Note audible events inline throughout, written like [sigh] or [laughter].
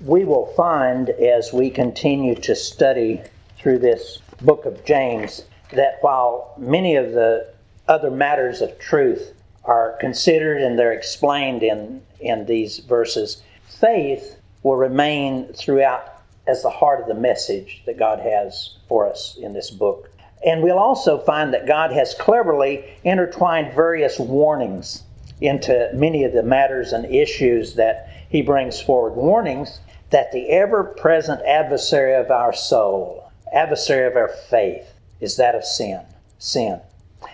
we will find as we continue to study through this book of James that while many of the other matters of truth are considered and they're explained in, in these verses, faith will remain throughout as the heart of the message that God has for us in this book. And we'll also find that God has cleverly intertwined various warnings into many of the matters and issues that He brings forward. Warnings that the ever present adversary of our soul, adversary of our faith, is that of sin. Sin.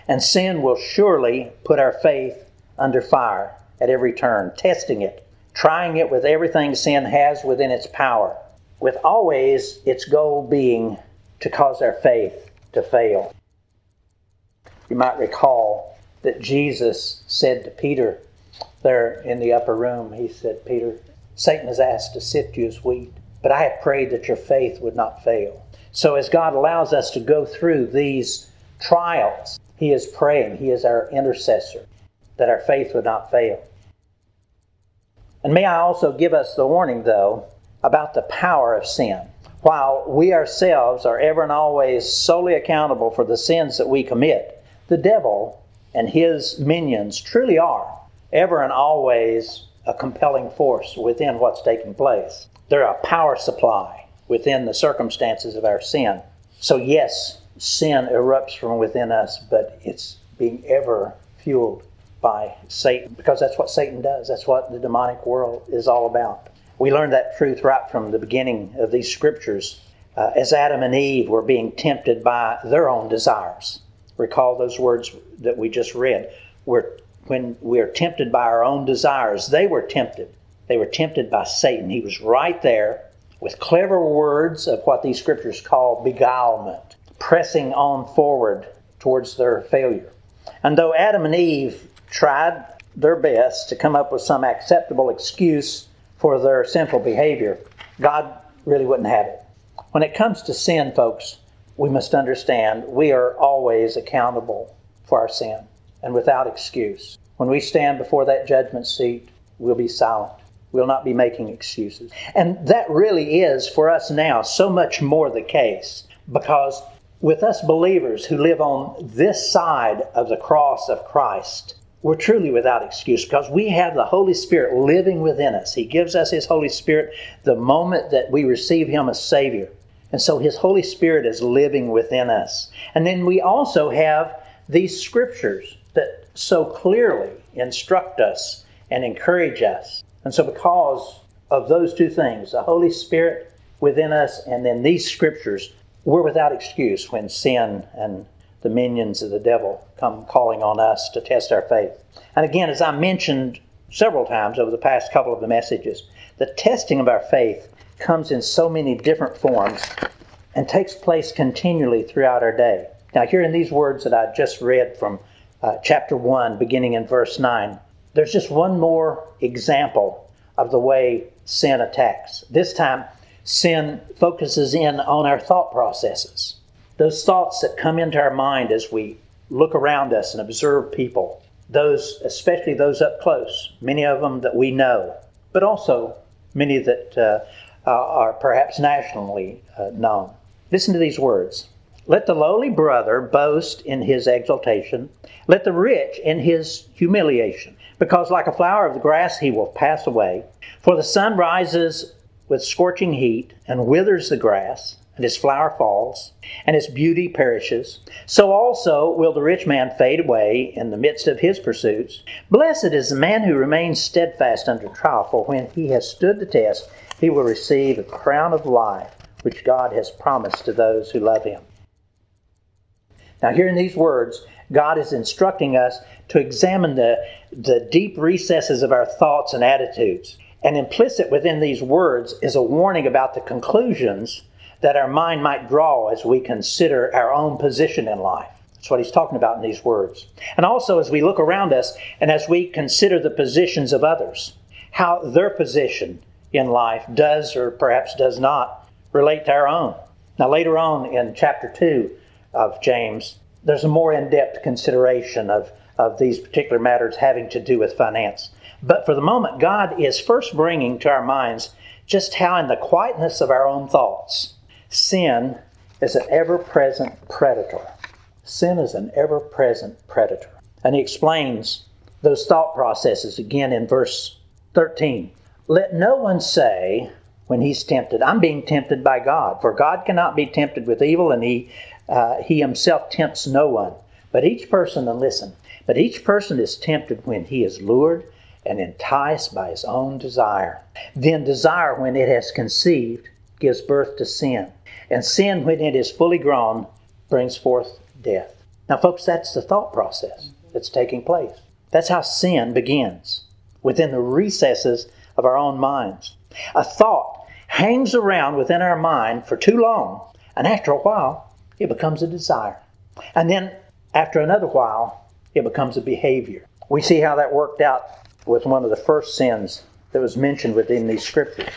And sin will surely put our faith under fire at every turn, testing it, trying it with everything sin has within its power, with always its goal being to cause our faith to fail. You might recall that Jesus said to Peter there in the upper room, He said, Peter, Satan has asked to sift you as wheat, but I have prayed that your faith would not fail. So, as God allows us to go through these trials, He is praying, He is our intercessor, that our faith would not fail. And may I also give us the warning, though, about the power of sin. While we ourselves are ever and always solely accountable for the sins that we commit, the devil and his minions truly are ever and always a compelling force within what's taking place. They're a power supply within the circumstances of our sin. So, yes, sin erupts from within us, but it's being ever fueled by Satan because that's what Satan does. That's what the demonic world is all about. We learned that truth right from the beginning of these scriptures uh, as Adam and Eve were being tempted by their own desires. Recall those words that we just read. We're when we are tempted by our own desires. They were tempted. They were tempted by Satan. He was right there with clever words of what these scriptures call beguilement, pressing on forward towards their failure. And though Adam and Eve tried their best to come up with some acceptable excuse for their sinful behavior, God really wouldn't have it. When it comes to sin, folks, we must understand we are always accountable for our sin and without excuse. When we stand before that judgment seat, we'll be silent. We'll not be making excuses. And that really is, for us now, so much more the case because with us believers who live on this side of the cross of Christ, we're truly without excuse because we have the Holy Spirit living within us. He gives us His Holy Spirit the moment that we receive Him as Savior. And so His Holy Spirit is living within us. And then we also have these scriptures that so clearly instruct us and encourage us. And so, because of those two things, the Holy Spirit within us and then these scriptures, we're without excuse when sin and the minions of the devil come calling on us to test our faith. And again, as I mentioned several times over the past couple of the messages, the testing of our faith comes in so many different forms and takes place continually throughout our day. Now, here in these words that I just read from uh, chapter 1, beginning in verse 9, there's just one more example of the way sin attacks. This time, sin focuses in on our thought processes. Those thoughts that come into our mind as we look around us and observe people, those, especially those up close, many of them that we know, but also many that uh, are perhaps nationally uh, known. Listen to these words let the lowly brother boast in his exaltation, let the rich in his humiliation, because like a flower of the grass he will pass away. For the sun rises with scorching heat and withers the grass, and its flower falls, and its beauty perishes. So also will the rich man fade away in the midst of his pursuits. Blessed is the man who remains steadfast under trial, for when he has stood the test, he will receive a crown of life which God has promised to those who love him. Now, here in these words, God is instructing us to examine the, the deep recesses of our thoughts and attitudes. And implicit within these words is a warning about the conclusions that our mind might draw as we consider our own position in life. That's what he's talking about in these words. And also as we look around us and as we consider the positions of others, how their position in life does or perhaps does not relate to our own. Now, later on in chapter 2, of James, there's a more in depth consideration of, of these particular matters having to do with finance. But for the moment, God is first bringing to our minds just how, in the quietness of our own thoughts, sin is an ever present predator. Sin is an ever present predator. And he explains those thought processes again in verse 13. Let no one say when he's tempted, I'm being tempted by God, for God cannot be tempted with evil, and he, uh, he himself tempts no one. But each person, and listen, but each person is tempted when he is lured and enticed by his own desire. Then desire, when it has conceived, gives birth to sin. And sin, when it is fully grown, brings forth death. Now, folks, that's the thought process that's taking place. That's how sin begins within the recesses of our own minds. A thought hangs around within our mind for too long, and after a while, it becomes a desire. And then, after another while, it becomes a behavior. We see how that worked out with one of the first sins that was mentioned within these scriptures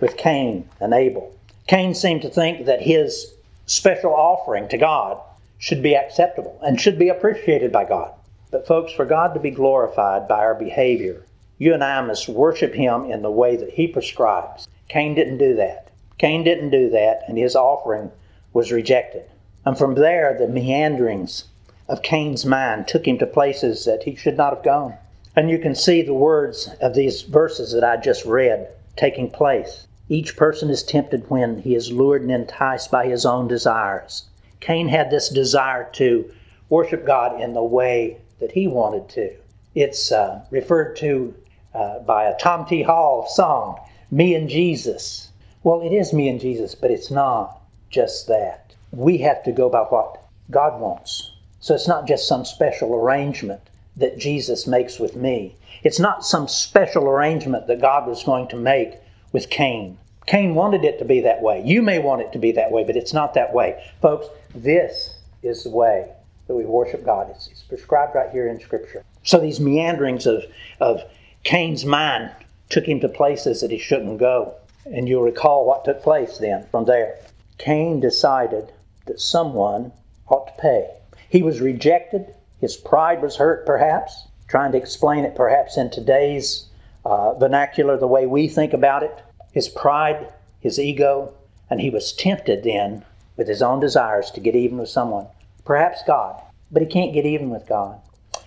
with Cain and Abel. Cain seemed to think that his special offering to God should be acceptable and should be appreciated by God. But, folks, for God to be glorified by our behavior, you and I must worship Him in the way that He prescribes. Cain didn't do that. Cain didn't do that, and his offering was rejected. And from there, the meanderings of Cain's mind took him to places that he should not have gone. And you can see the words of these verses that I just read taking place. Each person is tempted when he is lured and enticed by his own desires. Cain had this desire to worship God in the way that he wanted to. It's uh, referred to uh, by a Tom T. Hall song, Me and Jesus. Well, it is me and Jesus, but it's not just that. We have to go by what God wants. So it's not just some special arrangement that Jesus makes with me. It's not some special arrangement that God was going to make with Cain. Cain wanted it to be that way. You may want it to be that way, but it's not that way. Folks, this is the way that we worship God. It's, it's prescribed right here in Scripture. So these meanderings of, of Cain's mind took him to places that he shouldn't go. And you'll recall what took place then from there. Cain decided that someone ought to pay. He was rejected his pride was hurt, perhaps, trying to explain it perhaps in today's uh, vernacular, the way we think about it. His pride, his ego, and he was tempted then with his own desires to get even with someone, perhaps God, but he can't get even with God.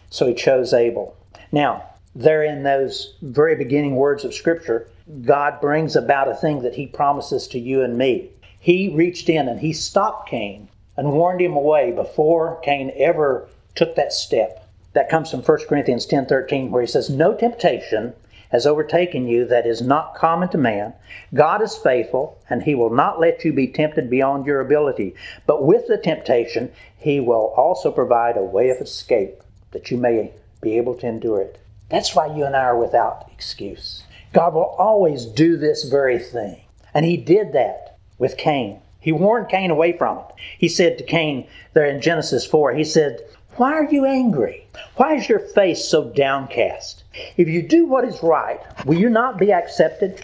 So he chose Abel. Now, there in those very beginning words of Scripture, God brings about a thing that he promises to you and me. He reached in and he stopped Cain and warned him away before Cain ever took that step. That comes from 1 Corinthians 10:13 where he says, "No temptation has overtaken you that is not common to man. God is faithful, and he will not let you be tempted beyond your ability. But with the temptation, he will also provide a way of escape that you may be able to endure it." That's why you and I are without excuse. God will always do this very thing. And he did that with Cain. He warned Cain away from it. He said to Cain there in Genesis 4, he said, why are you angry? Why is your face so downcast? If you do what is right, will you not be accepted?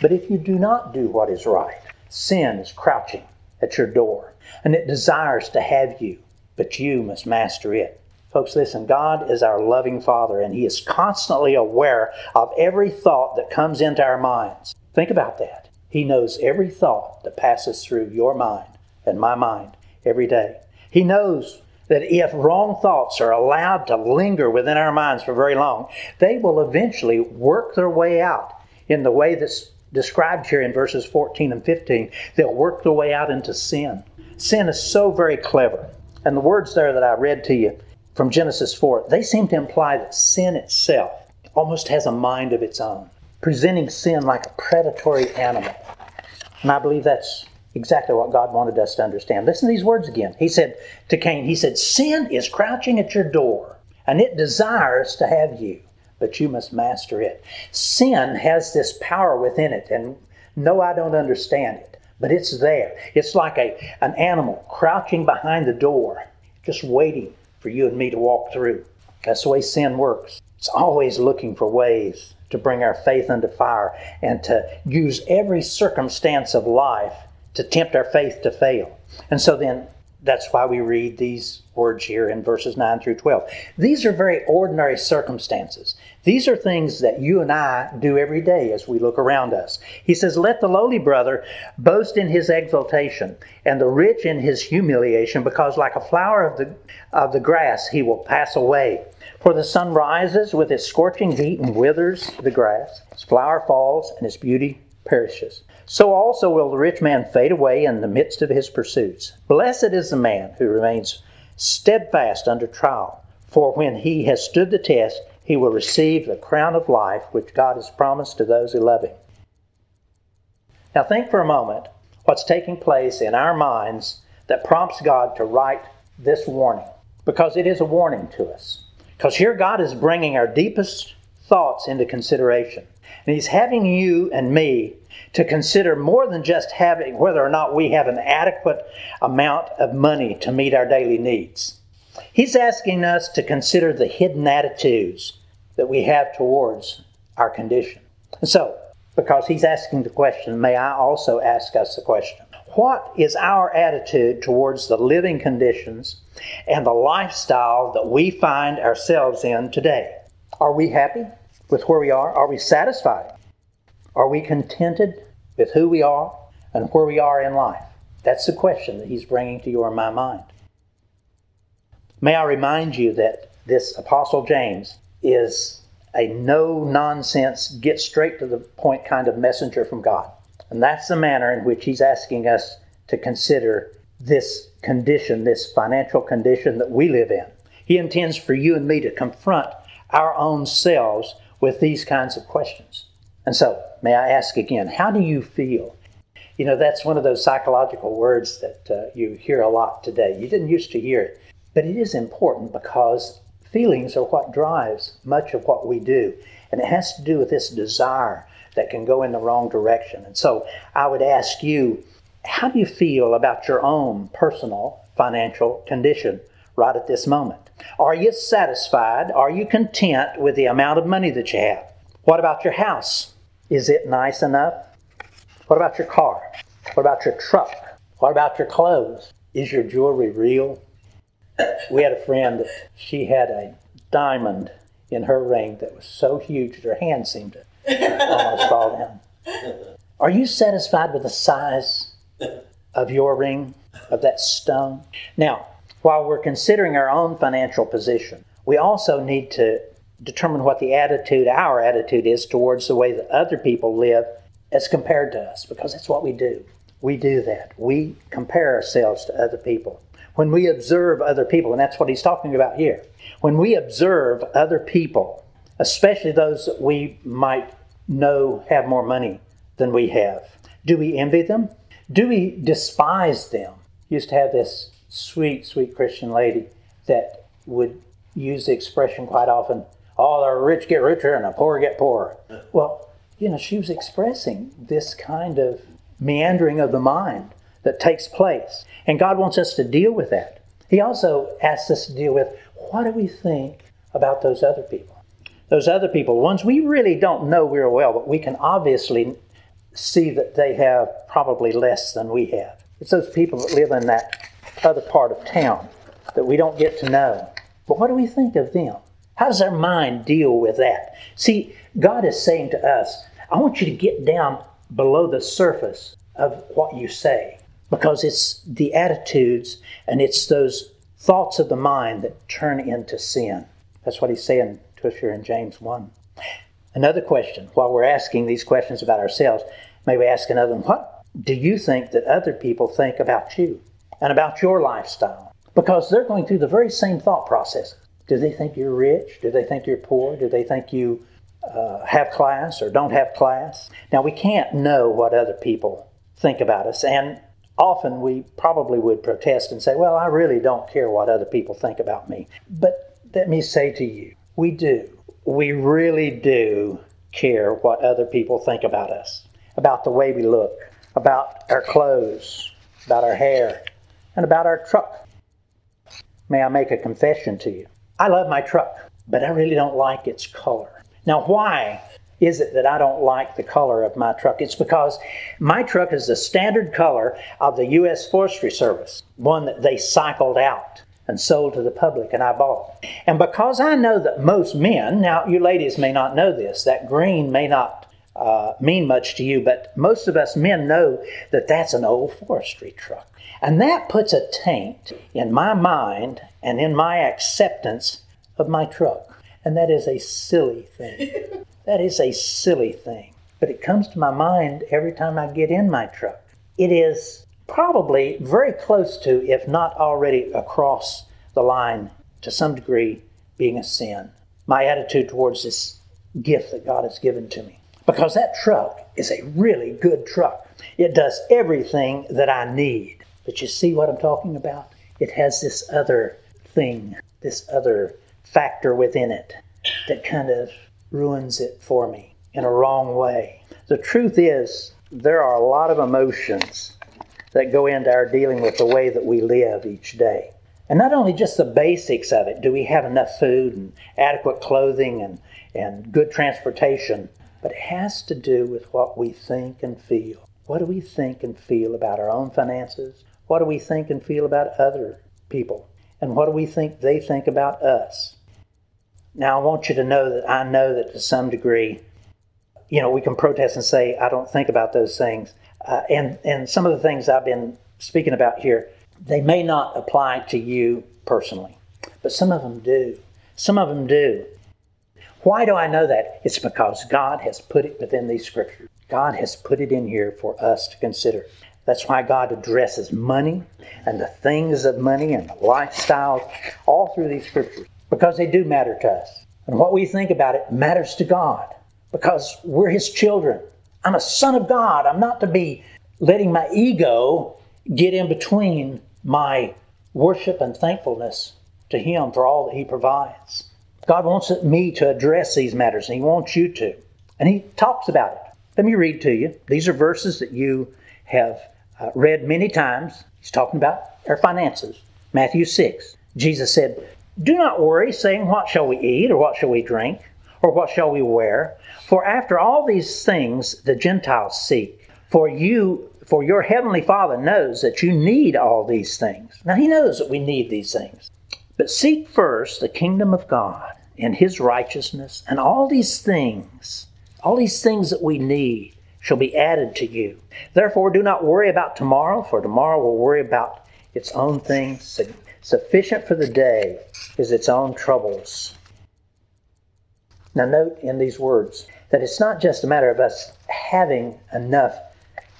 But if you do not do what is right, sin is crouching at your door, and it desires to have you, but you must master it. Folks, listen, God is our loving Father, and He is constantly aware of every thought that comes into our minds. Think about that. He knows every thought that passes through your mind and my mind every day. He knows that if wrong thoughts are allowed to linger within our minds for very long, they will eventually work their way out in the way that's described here in verses 14 and 15. They'll work their way out into sin. Sin is so very clever. And the words there that I read to you from Genesis 4, they seem to imply that sin itself almost has a mind of its own, presenting sin like a predatory animal. And I believe that's exactly what God wanted us to understand. Listen to these words again. He said to Cain, He said, Sin is crouching at your door, and it desires to have you, but you must master it. Sin has this power within it, and no, I don't understand it, but it's there. It's like a, an animal crouching behind the door, just waiting for you and me to walk through. That's the way sin works. It's always looking for ways to bring our faith under fire and to use every circumstance of life to tempt our faith to fail. And so then that's why we read these words here in verses 9 through 12. These are very ordinary circumstances. These are things that you and I do every day as we look around us. He says, Let the lowly brother boast in his exaltation, and the rich in his humiliation, because like a flower of the, of the grass he will pass away. For the sun rises with its scorching heat and withers the grass, its flower falls, and its beauty perishes. So also will the rich man fade away in the midst of his pursuits. Blessed is the man who remains steadfast under trial, for when he has stood the test, he will receive the crown of life which God has promised to those who love him. Now, think for a moment what's taking place in our minds that prompts God to write this warning, because it is a warning to us. Because here God is bringing our deepest thoughts into consideration. And He's having you and me to consider more than just having whether or not we have an adequate amount of money to meet our daily needs. He's asking us to consider the hidden attitudes that we have towards our condition. And so, because he's asking the question, may I also ask us the question What is our attitude towards the living conditions and the lifestyle that we find ourselves in today? Are we happy with where we are? Are we satisfied? Are we contented with who we are and where we are in life? That's the question that he's bringing to your and my mind. May I remind you that this Apostle James is a no nonsense, get straight to the point kind of messenger from God. And that's the manner in which he's asking us to consider this condition, this financial condition that we live in. He intends for you and me to confront our own selves with these kinds of questions. And so, may I ask again, how do you feel? You know, that's one of those psychological words that uh, you hear a lot today. You didn't used to hear it. But it is important because feelings are what drives much of what we do. And it has to do with this desire that can go in the wrong direction. And so I would ask you, how do you feel about your own personal financial condition right at this moment? Are you satisfied? Are you content with the amount of money that you have? What about your house? Is it nice enough? What about your car? What about your truck? What about your clothes? Is your jewelry real? We had a friend that she had a diamond in her ring that was so huge that her hand seemed to almost fall down. Are you satisfied with the size of your ring, of that stone? Now, while we're considering our own financial position, we also need to determine what the attitude, our attitude is towards the way that other people live as compared to us, because that's what we do. We do that. We compare ourselves to other people when we observe other people, and that's what he's talking about here. When we observe other people, especially those that we might know have more money than we have, do we envy them? Do we despise them? Used to have this sweet, sweet Christian lady that would use the expression quite often, oh, the rich get richer and the poor get poorer. Well, you know, she was expressing this kind of meandering of the mind that takes place. And God wants us to deal with that. He also asks us to deal with what do we think about those other people? Those other people, ones we really don't know real well, but we can obviously see that they have probably less than we have. It's those people that live in that other part of town that we don't get to know. But what do we think of them? How does our mind deal with that? See, God is saying to us, I want you to get down below the surface of what you say because it's the attitudes and it's those thoughts of the mind that turn into sin. That's what he's saying to us here in James 1. Another question, while we're asking these questions about ourselves, may we ask another one? What do you think that other people think about you and about your lifestyle? Because they're going through the very same thought process. Do they think you're rich? Do they think you're poor? Do they think you uh, have class or don't have class? Now, we can't know what other people think about us. And often we probably would protest and say, Well, I really don't care what other people think about me. But let me say to you, we do. We really do care what other people think about us, about the way we look, about our clothes, about our hair, and about our truck. May I make a confession to you? I love my truck, but I really don't like its color. Now, why is it that I don't like the color of my truck? It's because my truck is the standard color of the U.S. Forestry Service, one that they cycled out. and sold to the public, and I bought. And because I know that most men, now you ladies may not know this, that green may not uh, mean much to you, but most of us men know that that's an old forestry truck. And that puts a taint in my mind and in my acceptance of my truck. And that is a silly thing. [laughs] that is a silly thing. But it comes to my mind every time I get in my truck. It is probably very close to, if not already across the line to some degree, being a sin. My attitude towards this gift that God has given to me because that truck is a really good truck. It does everything that I need. But you see what I'm talking about? It has this other thing, this other factor within it that kind of ruins it for me in a wrong way. The truth is, there are a lot of emotions that go into our dealing with the way that we live each day. And not only just the basics of it do we have enough food and adequate clothing and, and good transportation, but it has to do with what we think and feel. What do we think and feel about our own finances? What do we think and feel about other people? And what do we think they think about us? Now, I want you to know that I know that to some degree, you know, we can protest and say, I don't think about those things. Uh, and, and some of the things I've been speaking about here, they may not apply to you personally, but some of them do. Some of them do. Why do I know that? It's because God has put it within these scriptures. God has put it in here for us to consider. That's why God addresses money and the things of money and the lifestyles all through these scriptures because they do matter to us. And what we think about it matters to God because we're His children. I'm a son of God. I'm not to be letting my ego get in between my worship and thankfulness to Him for all that He provides. God wants me to address these matters, and He wants you to. And He talks about it. Let me read to you. These are verses that you have uh, read many times. He's talking about our finances. Matthew 6. Jesus said, Do not worry, saying, What shall we eat, or what shall we drink, or what shall we wear? For after all these things the Gentiles seek. For you, for your heavenly Father knows that you need all these things. Now, He knows that we need these things. But seek first the kingdom of God and his righteousness, and all these things, all these things that we need, shall be added to you. Therefore, do not worry about tomorrow, for tomorrow will worry about its own things. Sufficient for the day is its own troubles. Now, note in these words that it's not just a matter of us having enough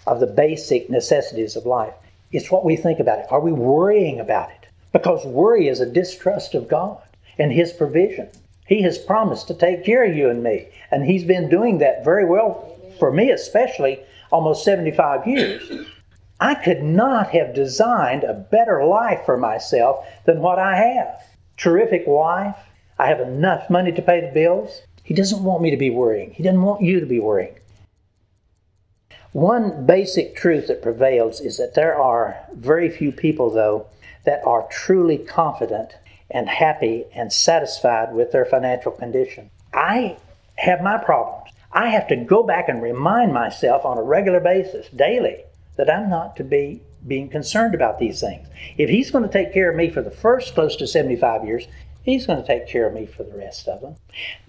of the basic necessities of life, it's what we think about it. Are we worrying about it? Because worry is a distrust of God and His provision. He has promised to take care of you and me, and He's been doing that very well for me, especially almost 75 years. I could not have designed a better life for myself than what I have. Terrific wife. I have enough money to pay the bills. He doesn't want me to be worrying. He doesn't want you to be worrying. One basic truth that prevails is that there are very few people, though, that are truly confident and happy and satisfied with their financial condition. I have my problems. I have to go back and remind myself on a regular basis, daily, that I'm not to be being concerned about these things. If He's going to take care of me for the first close to 75 years, He's going to take care of me for the rest of them.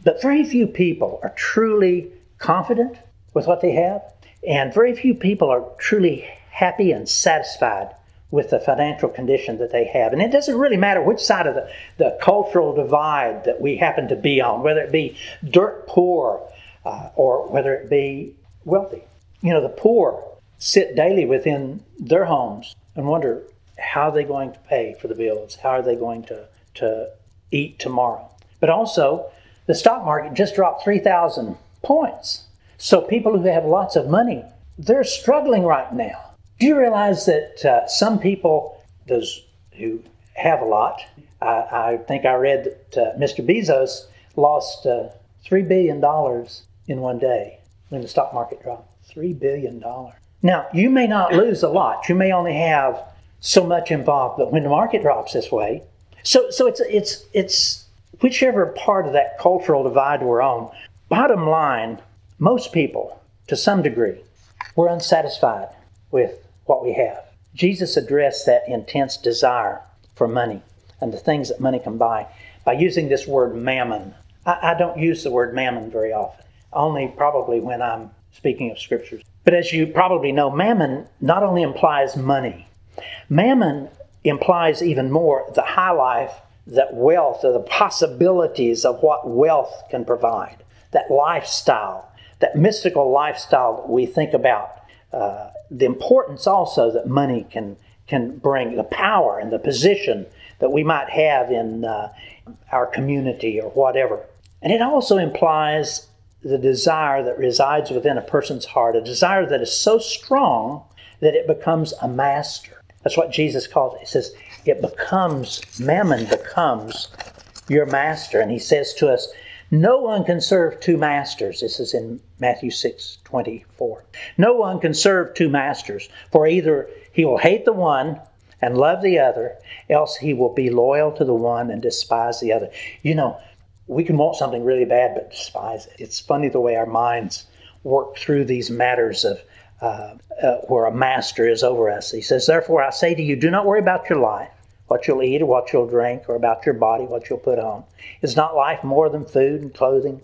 But very few people are truly confident with what they have, and very few people are truly happy and satisfied with the financial condition that they have. And it doesn't really matter which side of the, the cultural divide that we happen to be on, whether it be dirt poor uh, or whether it be wealthy. You know, the poor sit daily within their homes and wonder how are they going to pay for the bills? How are they going to, to eat tomorrow? But also, the stock market just dropped 3,000 points. So people who have lots of money, they're struggling right now. Do you realize that uh, some people, those who have a lot, I, I think I read that uh, Mr. Bezos lost uh, $3 billion in one day when the stock market dropped. $3 billion. Now, you may not lose a lot. You may only have so much involved, but when the market drops this way, so, so it's, it's, it's whichever part of that cultural divide we're on, bottom line, most people, to some degree, were unsatisfied with what we have. Jesus addressed that intense desire for money and the things that money can buy by using this word mammon. I, I don't use the word mammon very often, only probably when I'm speaking of scriptures. But as you probably know, mammon not only implies money, mammon implies even more the high life that wealth or the possibilities of what wealth can provide, that lifestyle, that mystical lifestyle that we think about, uh, the importance also that money can can bring, the power and the position that we might have in uh, our community or whatever. And it also implies the desire that resides within a person's heart, a desire that is so strong that it becomes a master. That's what Jesus calls it. He says, it becomes, mammon becomes your master. And he says to us, no one can serve two masters. This is in Matthew 6 24. No one can serve two masters, for either he will hate the one and love the other, else he will be loyal to the one and despise the other. You know, we can want something really bad but despise it. It's funny the way our minds work through these matters of uh, uh, where a master is over us. He says, Therefore, I say to you, do not worry about your life, what you'll eat or what you'll drink, or about your body, what you'll put on. Is not life more than food and clothing?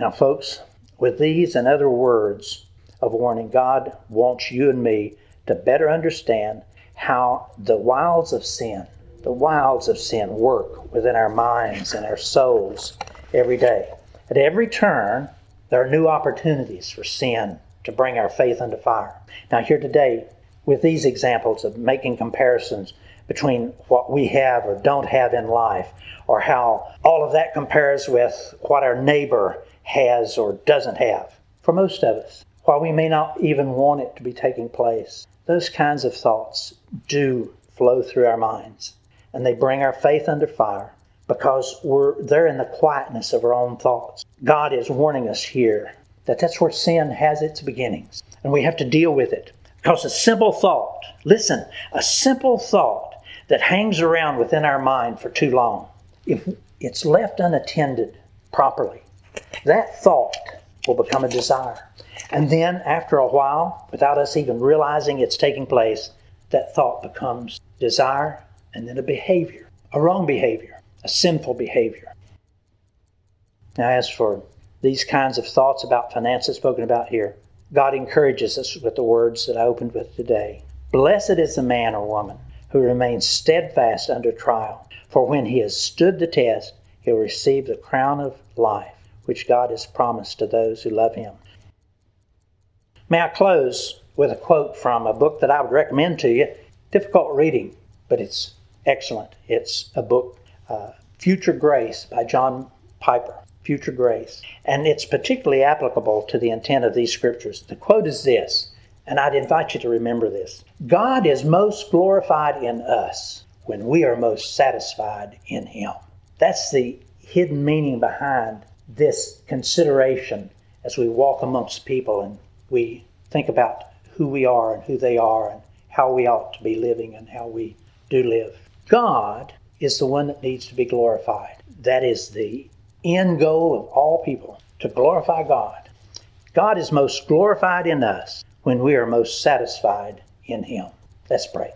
Now, folks, with these and other words of warning, God wants you and me to better understand how the wiles of sin, the wiles of sin work within our minds and our souls every day. At every turn, there are new opportunities for sin to bring our faith under fire. Now, here today, with these examples of making comparisons between what we have or don't have in life, or how all of that compares with what our neighbor has or doesn't have. For most of us, while we may not even want it to be taking place, those kinds of thoughts do flow through our minds, and they bring our faith under fire because we're there in the quietness of our own thoughts. God is warning us here that that's where sin has its beginnings, and we have to deal with it. Because a simple thought, listen, a simple thought that hangs around within our mind for too long, if it's left unattended properly, that thought will become a desire. And then, after a while, without us even realizing it's taking place, that thought becomes desire and then a behavior, a wrong behavior, a sinful behavior. Now, as for these kinds of thoughts about finances spoken about here, God encourages us with the words that I opened with today. Blessed is the man or woman who remains steadfast under trial, for when he has stood the test, he'll receive the crown of life which God has promised to those who love him. May I close with a quote from a book that I would recommend to you. Difficult reading, but it's excellent. It's a book, uh, Future Grace by John Piper. Future Grace. And it's particularly applicable to the intent of these scriptures. The quote is this, and I'd invite you to remember this God is most glorified in us when we are most satisfied in Him. That's the hidden meaning behind this consideration as we walk amongst people and we think about who we are and who they are and how we ought to be living and how we do live. God is the one that needs to be glorified. That is the end goal of all people to glorify God. God is most glorified in us when we are most satisfied in Him. Let's pray.